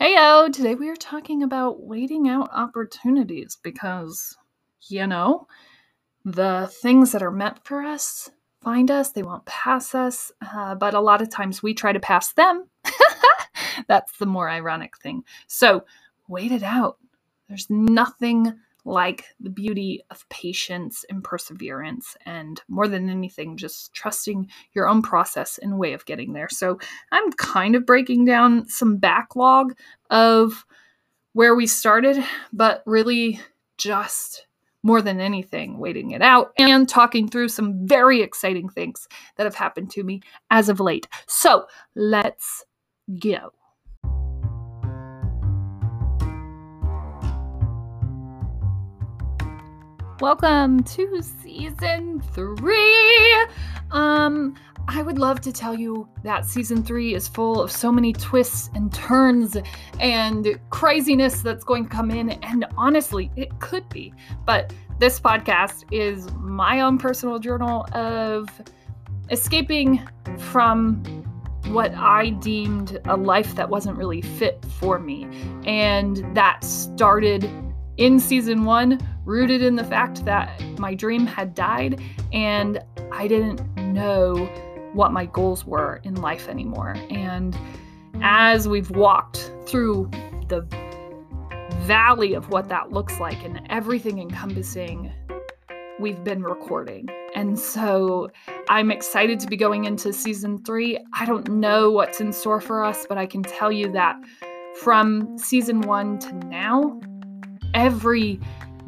Heyo, today we are talking about waiting out opportunities because, you know, the things that are meant for us find us, they won't pass us, uh, but a lot of times we try to pass them. That's the more ironic thing. So, wait it out. There's nothing like the beauty of patience and perseverance, and more than anything, just trusting your own process and way of getting there. So, I'm kind of breaking down some backlog of where we started, but really just more than anything, waiting it out and talking through some very exciting things that have happened to me as of late. So, let's go. Welcome to season three. Um, I would love to tell you that season three is full of so many twists and turns and craziness that's going to come in. And honestly, it could be. But this podcast is my own personal journal of escaping from what I deemed a life that wasn't really fit for me. And that started in season one, rooted in the fact that my dream had died and I didn't know what my goals were in life anymore. And as we've walked through the valley of what that looks like and everything encompassing, we've been recording. And so I'm excited to be going into season three. I don't know what's in store for us, but I can tell you that from season one to now, every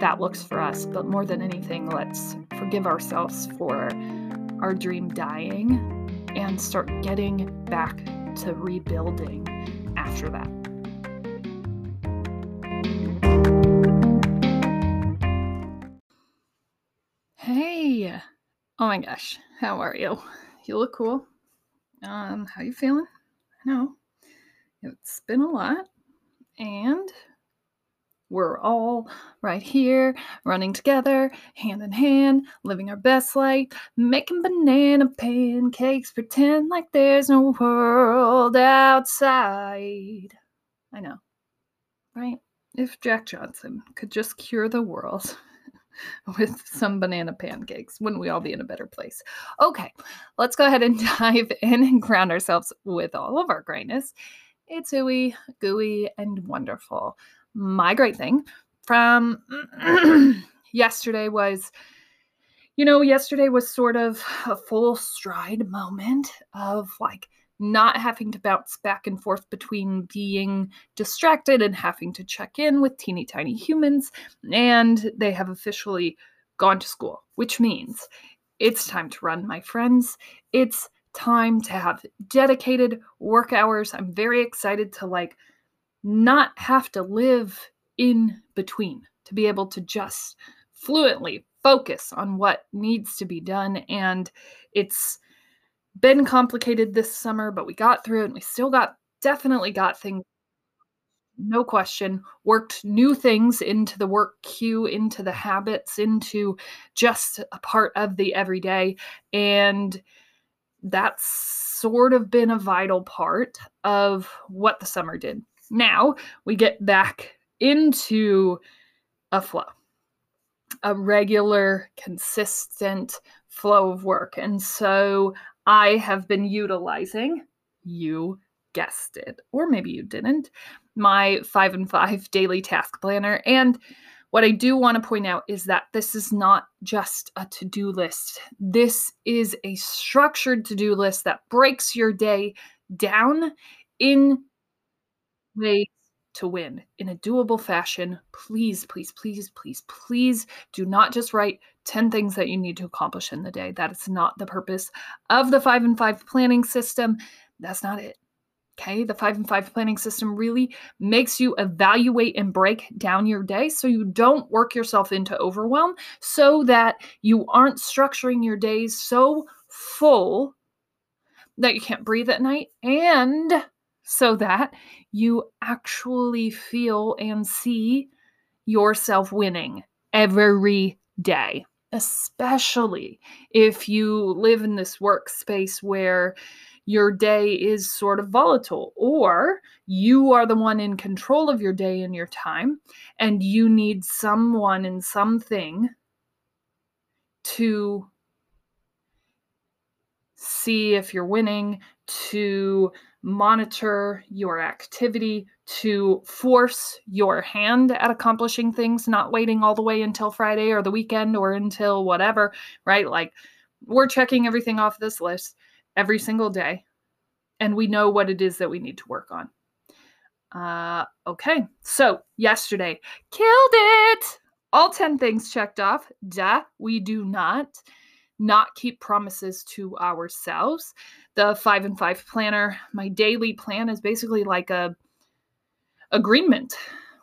that looks for us. But more than anything, let's forgive ourselves for our dream dying and start getting back to rebuilding after that. Hey, oh my gosh, how are you? You look cool. Um, how you feeling? I know it's been a lot, and we're all right here, running together, hand in hand, living our best life, making banana pancakes, pretend like there's no world outside. I know, right? If Jack Johnson could just cure the world with some banana pancakes, wouldn't we all be in a better place? Okay, let's go ahead and dive in and ground ourselves with all of our greatness. It's ooey, gooey, and wonderful my great thing from yesterday was you know yesterday was sort of a full stride moment of like not having to bounce back and forth between being distracted and having to check in with teeny tiny humans and they have officially gone to school which means it's time to run my friends. It's time to have dedicated work hours. I'm very excited to like not have to live in between, to be able to just fluently focus on what needs to be done. And it's been complicated this summer, but we got through it and we still got definitely got things no question worked new things into the work queue into the habits into just a part of the everyday and that's sort of been a vital part of what the summer did now we get back into a flow, a regular, consistent flow of work. And so I have been utilizing, you guessed it, or maybe you didn't, my five and five daily task planner. And What I do want to point out is that this is not just a to do list. This is a structured to do list that breaks your day down in ways to win in a doable fashion. Please, please, please, please, please do not just write 10 things that you need to accomplish in the day. That is not the purpose of the five and five planning system. That's not it. Okay, the five and five planning system really makes you evaluate and break down your day so you don't work yourself into overwhelm, so that you aren't structuring your days so full that you can't breathe at night, and so that you actually feel and see yourself winning every day, especially if you live in this workspace where your day is sort of volatile, or you are the one in control of your day and your time, and you need someone and something to see if you're winning, to monitor your activity, to force your hand at accomplishing things, not waiting all the way until Friday or the weekend or until whatever, right? Like we're checking everything off this list every single day and we know what it is that we need to work on. Uh, okay, so yesterday, killed it! All 10 things checked off. Duh, we do not not keep promises to ourselves. The 5 and 5 planner, my daily plan is basically like a agreement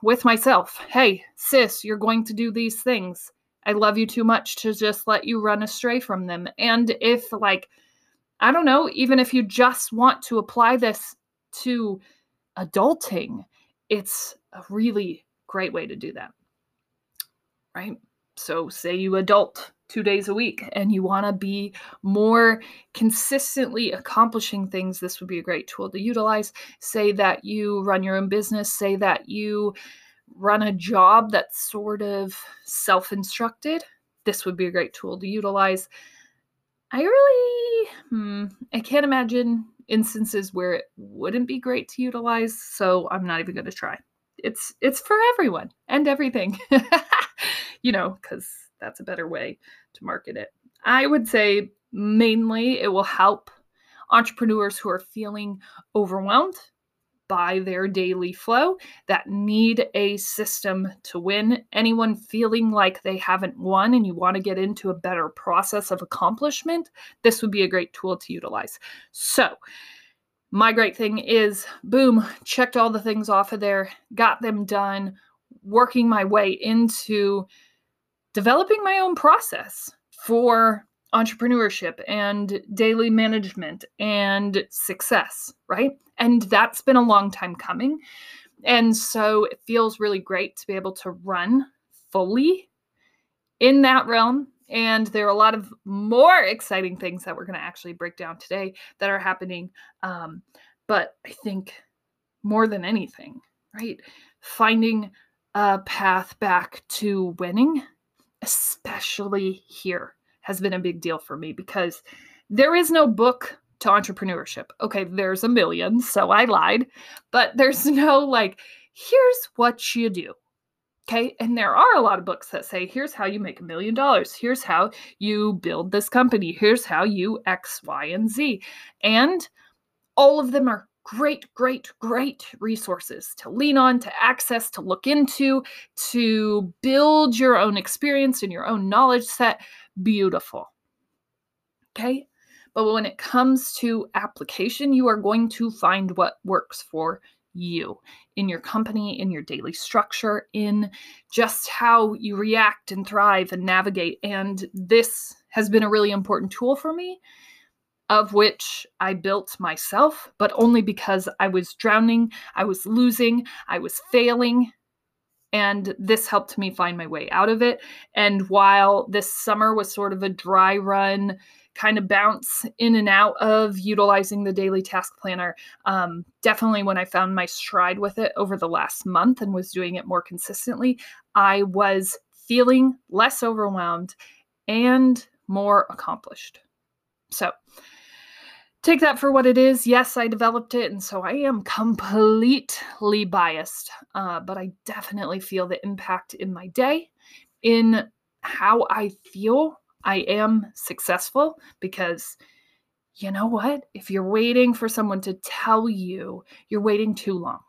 with myself. Hey, sis, you're going to do these things. I love you too much to just let you run astray from them. And if like I don't know, even if you just want to apply this to adulting, it's a really great way to do that. Right? So, say you adult two days a week and you want to be more consistently accomplishing things, this would be a great tool to utilize. Say that you run your own business, say that you run a job that's sort of self instructed, this would be a great tool to utilize. I really, hmm, I can't imagine instances where it wouldn't be great to utilize, so I'm not even going to try. It's it's for everyone and everything. you know, cuz that's a better way to market it. I would say mainly it will help entrepreneurs who are feeling overwhelmed by their daily flow that need a system to win. Anyone feeling like they haven't won and you want to get into a better process of accomplishment, this would be a great tool to utilize. So, my great thing is boom, checked all the things off of there, got them done, working my way into developing my own process for entrepreneurship and daily management and success, right? And that's been a long time coming. And so it feels really great to be able to run fully in that realm. And there are a lot of more exciting things that we're going to actually break down today that are happening. Um, but I think more than anything, right? Finding a path back to winning, especially here has been a big deal for me because there is no book to entrepreneurship. Okay, there's a million, so I lied, but there's no like, here's what you do. Okay, and there are a lot of books that say, here's how you make a million dollars, here's how you build this company, here's how you X, Y, and Z. And all of them are great, great, great resources to lean on, to access, to look into, to build your own experience and your own knowledge set beautiful. Okay. But when it comes to application, you are going to find what works for you in your company, in your daily structure, in just how you react and thrive and navigate. And this has been a really important tool for me, of which I built myself, but only because I was drowning, I was losing, I was failing, and this helped me find my way out of it. And while this summer was sort of a dry run, kind of bounce in and out of utilizing the daily task planner. Um, definitely, when I found my stride with it over the last month and was doing it more consistently, I was feeling less overwhelmed and more accomplished. So, take that for what it is. Yes, I developed it, and so I am completely biased, uh, but I definitely feel the impact in my day, in how I feel I am successful because you know what? If you're waiting for someone to tell you, you're waiting too long.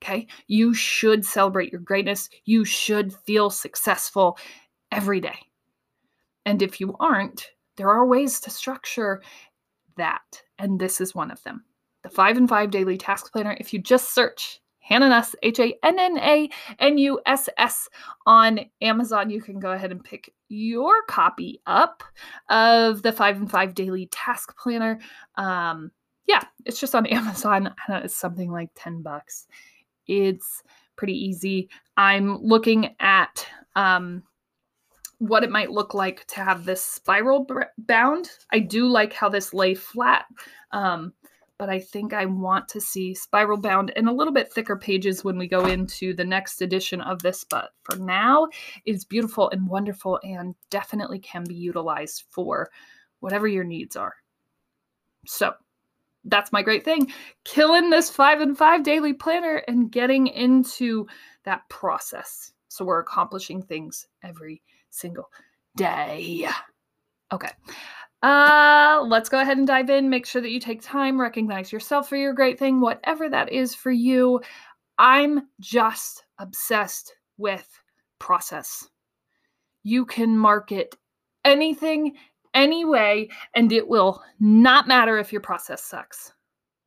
Okay. You should celebrate your greatness. You should feel successful every day. And if you aren't, there are ways to structure that. And this is one of them. The five and five daily task planner. If you just search Hanna Nuss, H A N N A N U S S on Amazon, you can go ahead and pick your copy up of the five and five daily task planner. Um, yeah, it's just on Amazon. It's something like 10 bucks. It's pretty easy. I'm looking at um, what it might look like to have this spiral bound. I do like how this lay flat, um, but I think I want to see spiral bound and a little bit thicker pages when we go into the next edition of this. But for now, it's beautiful and wonderful and definitely can be utilized for whatever your needs are. So that's my great thing. Killing this five and five daily planner and getting into that process. So we're accomplishing things every single day. Okay. Uh, let's go ahead and dive in. Make sure that you take time, recognize yourself for your great thing, whatever that is for you. I'm just obsessed with process. You can market anything, any way, and it will not matter if your process sucks.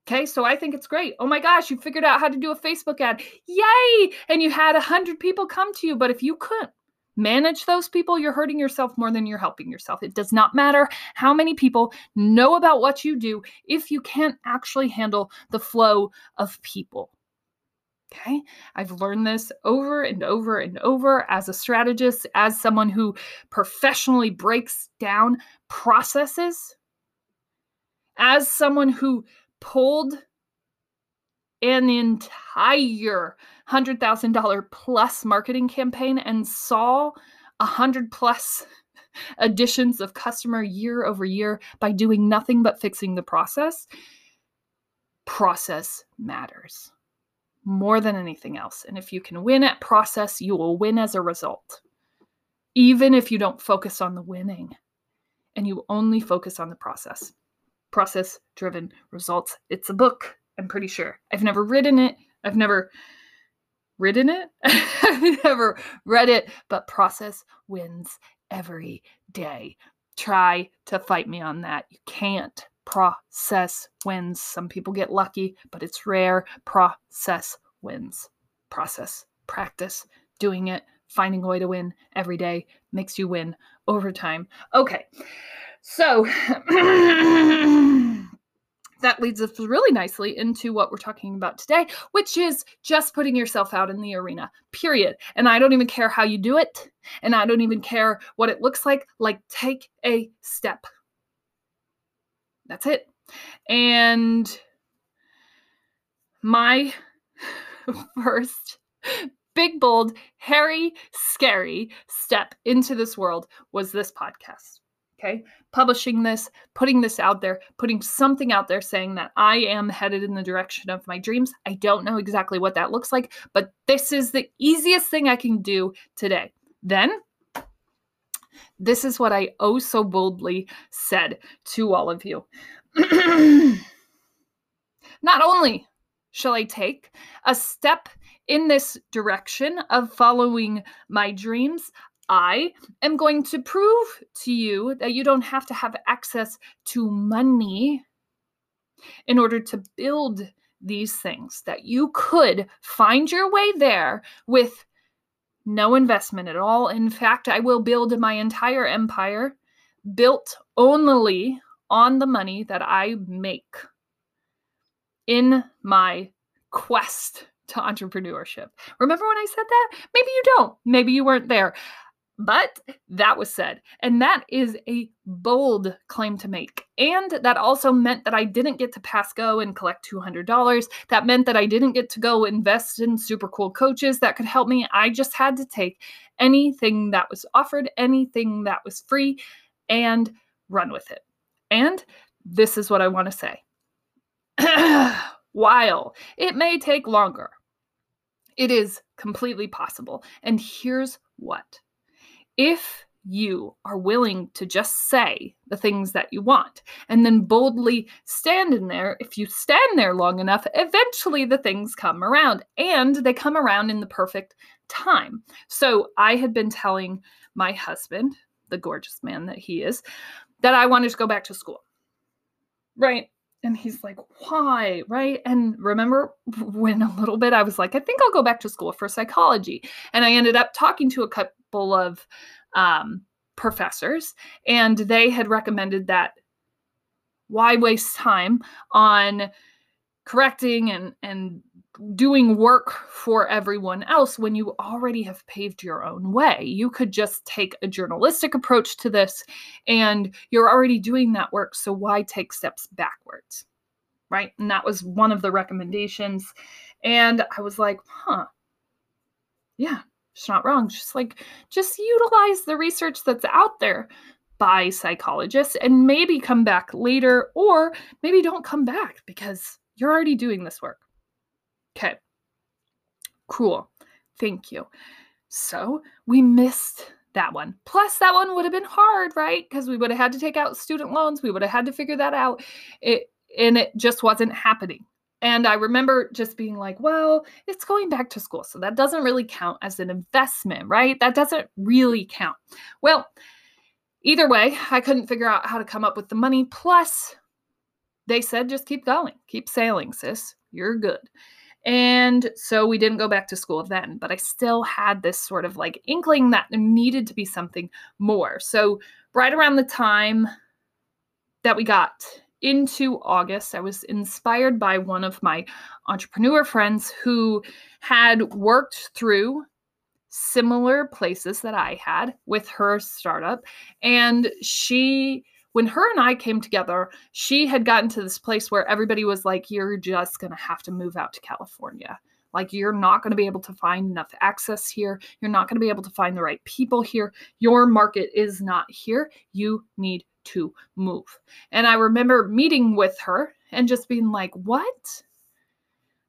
Okay, so I think it's great. Oh my gosh, you figured out how to do a Facebook ad. Yay! And you had a hundred people come to you. But if you couldn't manage those people, you're hurting yourself more than you're helping yourself. It does not matter how many people know about what you do if you can't actually handle the flow of people. Okay. I've learned this over and over and over as a strategist, as someone who professionally breaks down processes, as someone who pulled an entire $100,000 plus marketing campaign and saw 100 plus additions of customer year over year by doing nothing but fixing the process, process matters more than anything else. And if you can win at process, you will win as a result. Even if you don't focus on the winning and you only focus on the process. Process driven results. It's a book, I'm pretty sure. I've never written it. I've never written it. I've never read it, but process wins every day. Try to fight me on that. You can't. Process wins. Some people get lucky, but it's rare. Process wins. Process, practice, doing it, finding a way to win every day makes you win over time. Okay. So that leads us really nicely into what we're talking about today, which is just putting yourself out in the arena, period. And I don't even care how you do it, and I don't even care what it looks like. Like, take a step. That's it. And my first big, bold, hairy, scary step into this world was this podcast. Okay. Publishing this, putting this out there, putting something out there saying that I am headed in the direction of my dreams. I don't know exactly what that looks like, but this is the easiest thing I can do today. Then, this is what I oh so boldly said to all of you. Not only shall I take a step in this direction of following my dreams, I am going to prove to you that you don't have to have access to money in order to build these things, that you could find your way there with no investment at all. In fact, I will build my entire empire built only on the money that I make in my quest to entrepreneurship. Remember when I said that? Maybe you don't. Maybe you weren't there. But that was said. And that is a bold claim to make. And that also meant that I didn't get to pass Go and collect $200. That meant that I didn't get to go invest in super cool coaches that could help me. I just had to take anything that was offered, anything that was free, and run with it. And this is what I want to say. While it may take longer, it is completely possible. And here's what if you are willing to just say the things that you want and then boldly stand in there, if you stand there long enough, eventually the things come around and they come around in the perfect time. So I had been telling my husband, the gorgeous man that he is, that I wanted to go back to school. Right. And he's like, why? Right. And remember when a little bit I was like, I think I'll go back to school for psychology. And I ended up talking to a couple of um, professors, and they had recommended that why waste time on correcting and, and doing work for everyone else when you already have paved your own way. You could just take a journalistic approach to this and you're already doing that work. So why take steps backwards? Right. And that was one of the recommendations. And I was like, huh, yeah, it's not wrong. Just like, just utilize the research that's out there by psychologists and maybe come back later or maybe don't come back because you're already doing this work. Okay. Cool. Thank you. So we missed that one. Plus, that one would have been hard, right? Because we would have had to take out student loans. We would have had to figure that out. It and it just wasn't happening. And I remember just being like, well, it's going back to school. So that doesn't really count as an investment, right? That doesn't really count. Well, either way, I couldn't figure out how to come up with the money. Plus, they said, just keep going, keep sailing, sis. You're good. And so we didn't go back to school then, but I still had this sort of like inkling that there needed to be something more. So, right around the time that we got into August, I was inspired by one of my entrepreneur friends who had worked through similar places that I had with her startup. And she when her and I came together, she had gotten to this place where everybody was like, You're just going to have to move out to California. Like, you're not going to be able to find enough access here. You're not going to be able to find the right people here. Your market is not here. You need to move. And I remember meeting with her and just being like, What?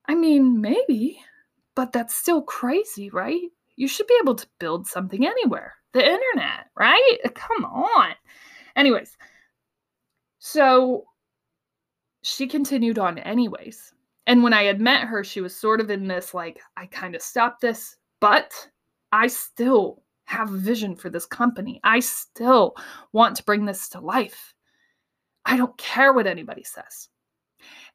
I mean, maybe, but that's still crazy, right? You should be able to build something anywhere. The internet, right? Come on. Anyways, so she continued on, anyways. And when I had met her, she was sort of in this like, I kind of stopped this, but I still have a vision for this company. I still want to bring this to life. I don't care what anybody says.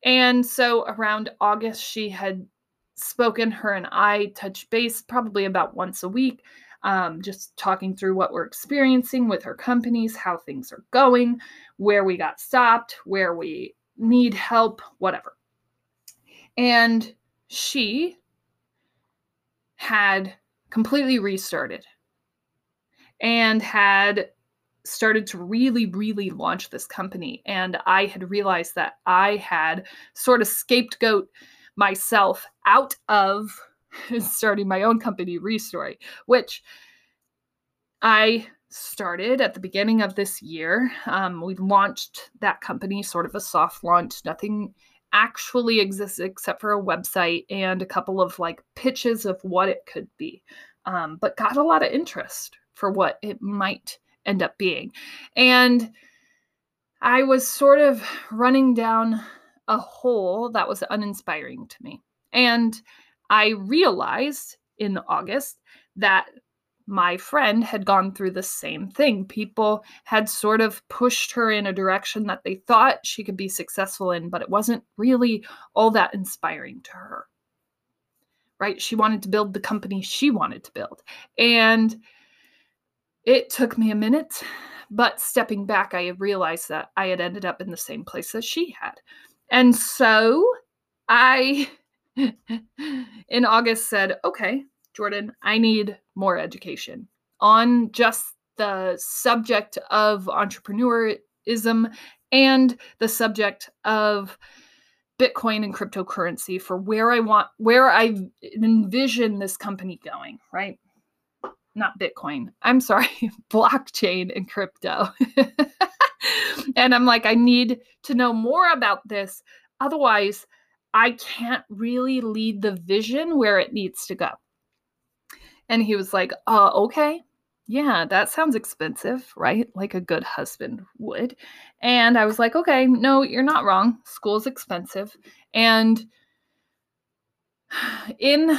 And so around August, she had spoken, her and I touched base probably about once a week um, just talking through what we're experiencing with her companies, how things are going, where we got stopped, where we need help, whatever. And she had completely restarted and had started to really, really launch this company. And I had realized that I had sort of scapegoat myself out of starting my own company, Restory, which I started at the beginning of this year. Um, we launched that company, sort of a soft launch. Nothing actually exists except for a website and a couple of like pitches of what it could be, um, but got a lot of interest for what it might end up being. And I was sort of running down a hole that was uninspiring to me. And I realized in August that my friend had gone through the same thing. People had sort of pushed her in a direction that they thought she could be successful in, but it wasn't really all that inspiring to her. Right? She wanted to build the company she wanted to build. And it took me a minute, but stepping back, I realized that I had ended up in the same place that she had. And so I in August said, okay, Jordan, I need more education on just the subject of entrepreneurism and the subject of Bitcoin and cryptocurrency for where I want, where I envision this company going, right? Not Bitcoin. I'm sorry, blockchain and crypto. and I'm like, I need to know more about this. Otherwise, I can't really lead the vision where it needs to go. And he was like, uh, okay. Yeah, that sounds expensive, right? Like a good husband would. And I was like, okay, no, you're not wrong. School's expensive. And in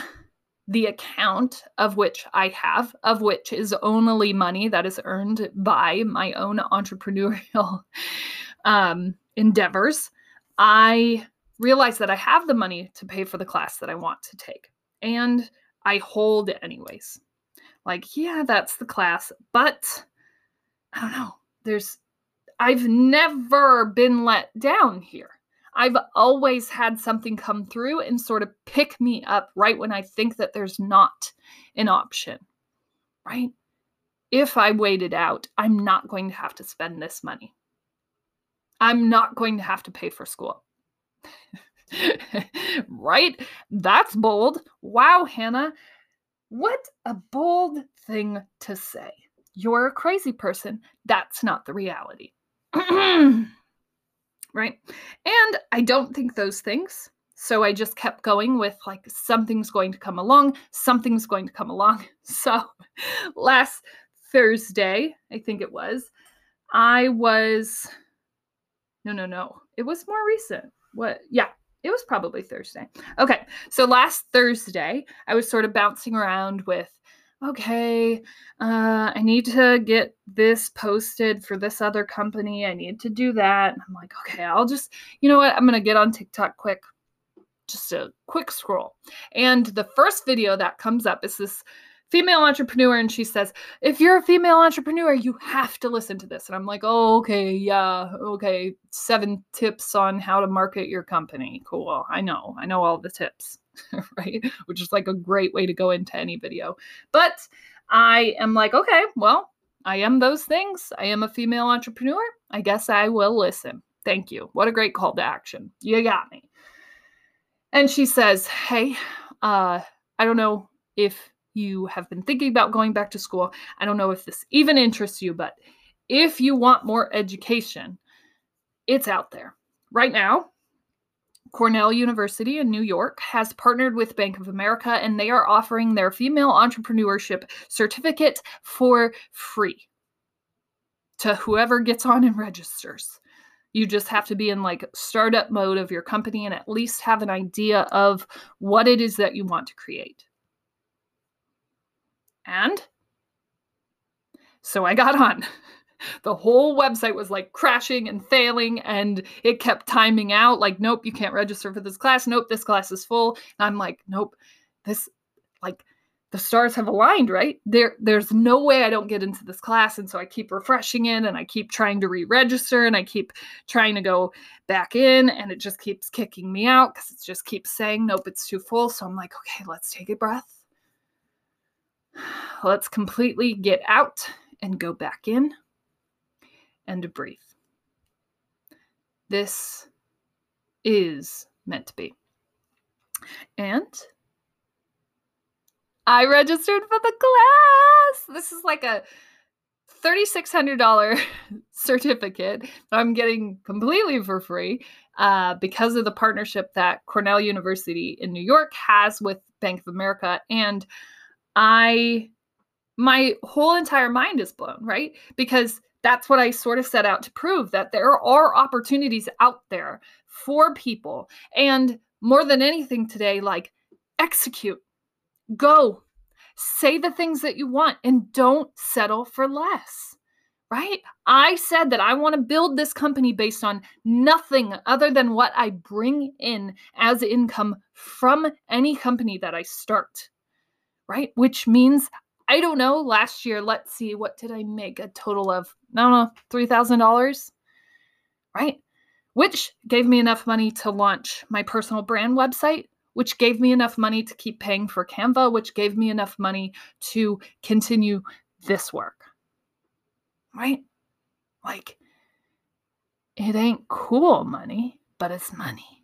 the account of which I have, of which is only money that is earned by my own entrepreneurial um, endeavors, I realize that I have the money to pay for the class that I want to take. And I hold it anyways. Like, yeah, that's the class, but I don't know. There's, I've never been let down here. I've always had something come through and sort of pick me up right when I think that there's not an option, right? If I wait it out, I'm not going to have to spend this money. I'm not going to have to pay for school. right? That's bold. Wow, Hanna. What a bold thing to say. You're a crazy person. That's not the reality. right? And I don't think those things. So I just kept going with like something's going to come along, something's going to come along. So last Thursday, I think it was, I was no, no, no. It was more recent. What? Yeah, it was probably Thursday. Okay. So last Thursday, I was sort of bouncing around with okay, uh, I need to get this posted for this other company. I need to do that. I'm like, okay, I'll just, you know what? I'm to get on TikTok quick. Just a quick scroll. And the first video that comes up is this female entrepreneur and she says if you're a female entrepreneur you have to listen to this and i'm like oh okay yeah okay seven tips on how to market your company cool i know i know all the tips right? Which is like a great way to go into any video. But I am like, okay, well, I am those things. I am a female entrepreneur. I guess I will listen. Thank you. What a great call to action. You got me. And she says, Hey, uh, I don't know if you have been thinking about going back to school. I don't know if this even interests you, but if you want more education, it's out there. Right now, Cornell University in New York has partnered with Bank of America and they are offering their female entrepreneurship certificate for free to whoever gets on and registers. You just have to be in like startup mode of your company and at least have an idea of what it is that you want to create. And so I got on. the whole website was like crashing and failing and it kept timing out like nope you can't register for this class. Nope this class is full. And i'm like nope this like the stars have aligned right? There there's no way i don't get into this class. And so i keep refreshing it and i keep trying to re-register and i keep trying to go back in and it just keeps kicking me out because it just keeps saying nope it's too full. So i'm like okay let's take a breath let's completely get out and go back in and breathe. This is meant to be. And I registered for the class. This is like a $3,600 certificate that I'm getting completely for free uh, because of the partnership that Cornell University in New York has with Bank of America. And I, my whole entire mind is blown, right? Because that's what I sort of set out to prove that there are opportunities out there for people. And more than anything today, like execute, go, say the things that you want, and don't settle for less. Right? I said that I want to build this company based on nothing other than what I bring in as income from any company that I start. Right? Which means I don't know. Last year, let's see, what did I make? A total of, I don't know, $3,000, right? Which gave me enough money to launch my personal brand website, which gave me enough money to keep paying for Canva, which gave me enough money to continue this work, right? Like, it ain't cool money, but it's money.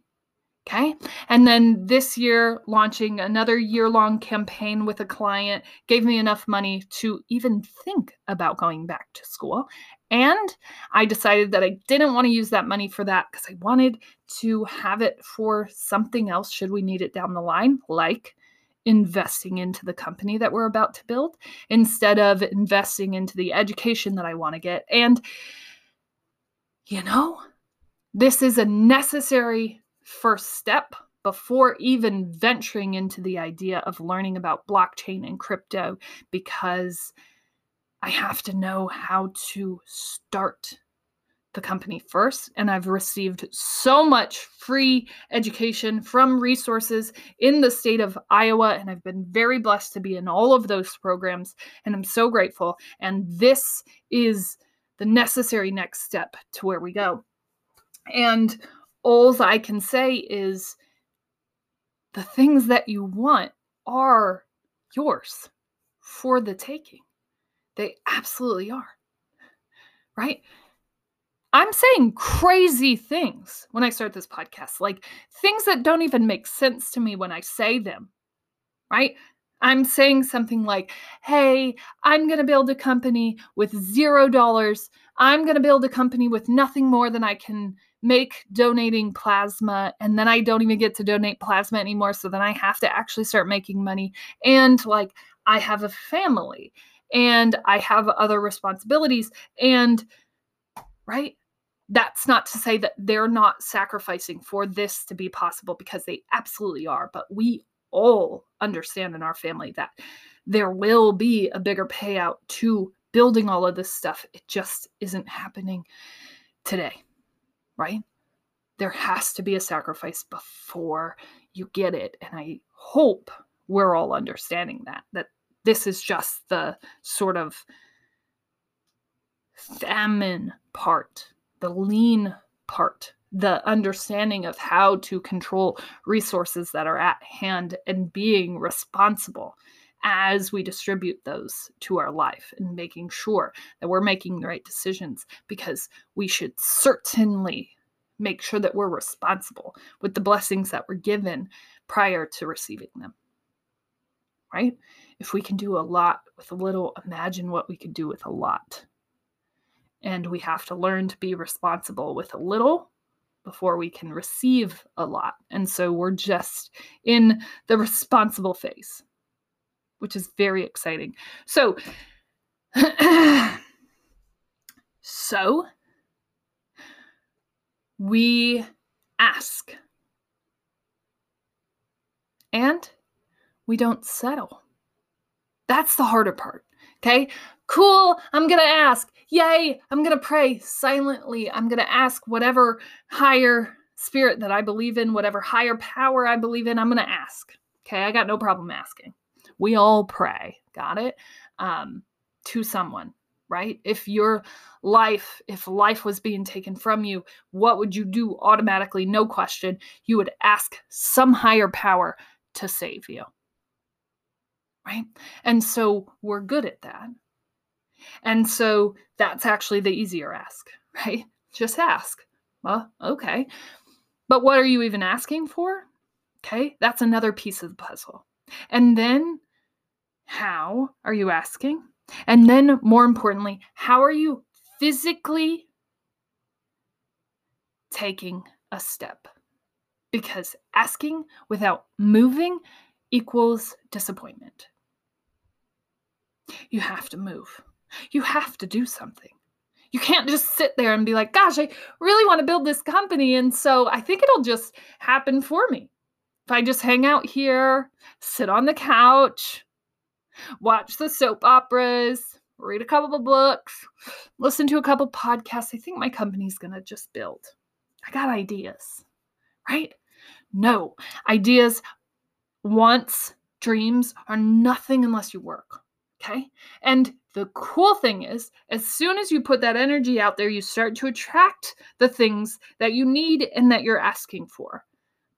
Okay. And then this year, launching another year long campaign with a client gave me enough money to even think about going back to school. And I decided that I didn't want to use that money for that because I wanted to have it for something else should we need it down the line, like investing into the company that we're about to build instead of investing into the education that I want to get. And, you know, this is a necessary first step before even venturing into the idea of learning about blockchain and crypto because I have to know how to start the company first. And I've received so much free education from resources in the state of Iowa. And I've been very blessed to be in all of those programs. And I'm so grateful. And this is the necessary next step to where we go. And all I can say is the things that you want are yours for the taking. They absolutely are. Right? I'm saying crazy things when I start this podcast, like things that don't even make sense to me when I say them. Right? I'm saying something like, hey, I'm going to build a company with zero dollars. I'm going to build a company with nothing more than I can make donating plasma and then I don't even get to donate plasma anymore so then I have to actually start making money. And like I have a family and I have other responsibilities and right that's not to say that they're not sacrificing for this to be possible because they absolutely are but we all understand in our family that there will be a bigger payout to building all of this stuff. It just isn't happening today right? There has to be a sacrifice before you get it. And I hope we're all understanding that, that this is just the sort of famine part, the lean part, the understanding of how to control resources that are at hand and being responsible as we distribute those to our life and making sure that we're making the right decisions because we should certainly make sure that we're responsible with the blessings that were given prior to receiving them. Right? If we can do a lot with a little, imagine what we could do with a lot. And we have to learn to be responsible with a little before we can receive a lot. And so we're just in the responsible phase which is very exciting. So, so we ask and we don't settle. That's the harder part. Okay. Cool. I'm going to ask. Yay. I'm going to pray silently. I'm going to ask whatever higher spirit that I believe in, whatever higher power I believe in, I'm going to ask. Okay. I got no problem asking we all pray, got it? Um, to someone, right? If your life, if life was being taken from you, what would you do automatically? No question. You would ask some higher power to save you, right? And so we're good at that. And so that's actually the easier ask, right? Just ask. Well, okay. But what are you even asking for? Okay, that's another piece of the puzzle. And then how are you asking? And then, more importantly, how are you physically taking a step? Because asking without moving equals disappointment. You have to move, you have to do something. You can't just sit there and be like, gosh, I really want to build this company. And so I think it'll just happen for me. If I just hang out here, sit on the couch, watch the soap operas, read a couple of books, listen to a couple podcasts. I think my company's going to just build. I got ideas, right? No, ideas, wants, dreams are nothing unless you work. Okay. And the cool thing is, as soon as you put that energy out there, you start to attract the things that you need and that you're asking for.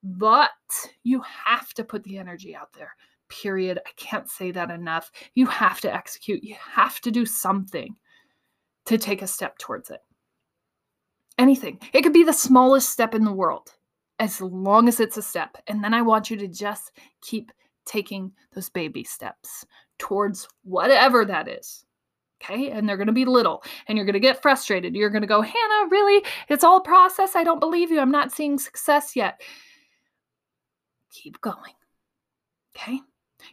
But you have to put the energy out there period. I can't say that enough. You have to execute, you have to do something to take a step towards it. Anything. It could be the smallest step in the world. as long as it's a step. And then I want you to just keep taking those baby steps towards whatever that is. Okay. And they're going to be little and you're going to get frustrated. You're going to go, Hanna, really? It's all process. I don't believe you. I'm not seeing success yet. Keep going. Okay.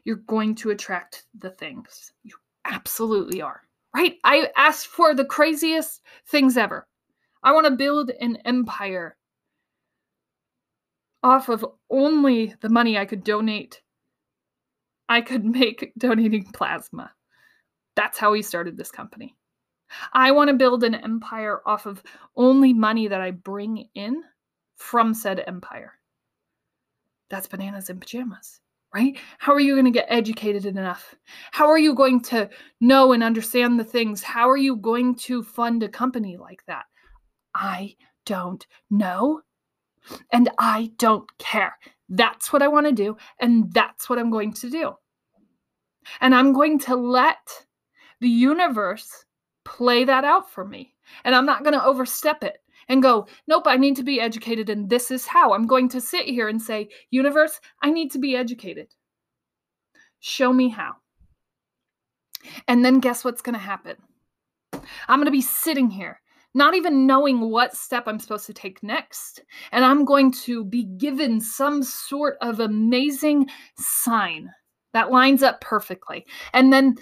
You're going to attract the things. You absolutely are. Right? I asked for the craziest things ever. I want to build an empire off of only the money I could donate. I could make donating plasma. That's how we started this company. I want to build an empire off of only money that I bring in from said empire. That's bananas and pajamas, right? How are you going to get educated enough? How are you going to know and understand the things? How are you going to fund a company like that? I don't know. And I don't care. That's what I want to do. And that's what I'm going to do. And I'm going to let the universe play that out for me. And I'm not going to overstep it and go, nope, I need to be educated. And this is how I'm going to sit here and say, universe, I need to be educated. Show me how. And then guess what's going to happen? I'm going to be sitting here not even knowing what step I'm supposed to take next. And I'm going to be given some sort of amazing sign that lines up perfectly. And then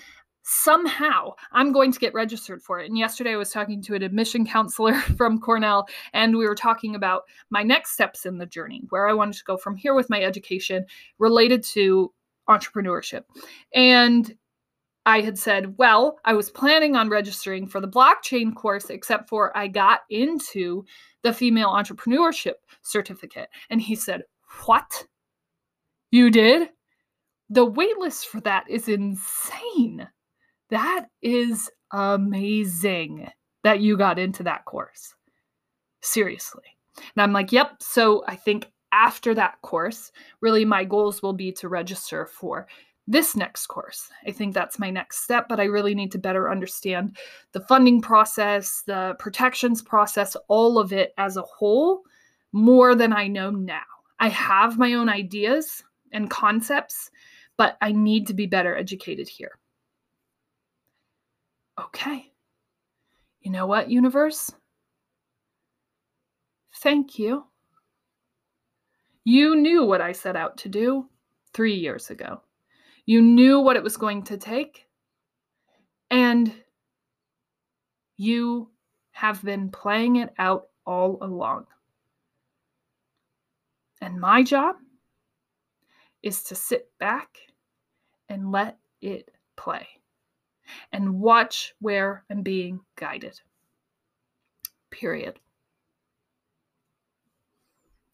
somehow I'm going to get registered for it. And yesterday I was talking to an admission counselor from Cornell, and we were talking about my next steps in the journey, where I wanted to go from here with my education related to entrepreneurship. And I had said, well, I was planning on registering for the blockchain course, except for I got into the female entrepreneurship certificate. And he said, What? You did? The waitlist for that is insane. That is amazing that you got into that course. Seriously. And I'm like, Yep. So I think after that course, really my goals will be to register for this next course. I think that's my next step, but I really need to better understand the funding process, the protections process, all of it as a whole more than I know now. I have my own ideas and concepts, but I need to be better educated here. Okay. You know what, universe? Thank you. You knew what I set out to do three years ago. You knew what it was going to take. And you have been playing it out all along. And my job is to sit back and let it play and watch where I'm being guided. Period.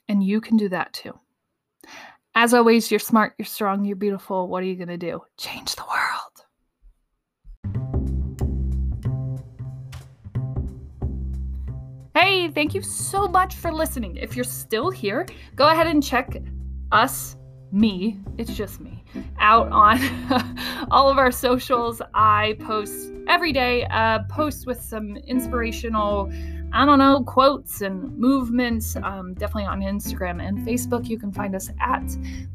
And you can do that too. As always, you're smart, you're strong, you're beautiful. What are you going to do? Change the world. Hey, thank you so much for listening. If you're still here, go ahead and check us, me, it's just me, out on all of our socials. I post every day, a post with some inspirational I don't know, quotes and movements, um, definitely on Instagram and Facebook. You can find us at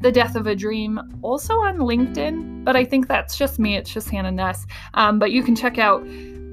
The Death of a Dream, also on LinkedIn, but I think that's just me. It's just Hanna Nuss. Um, but you can check out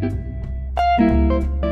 Thank you.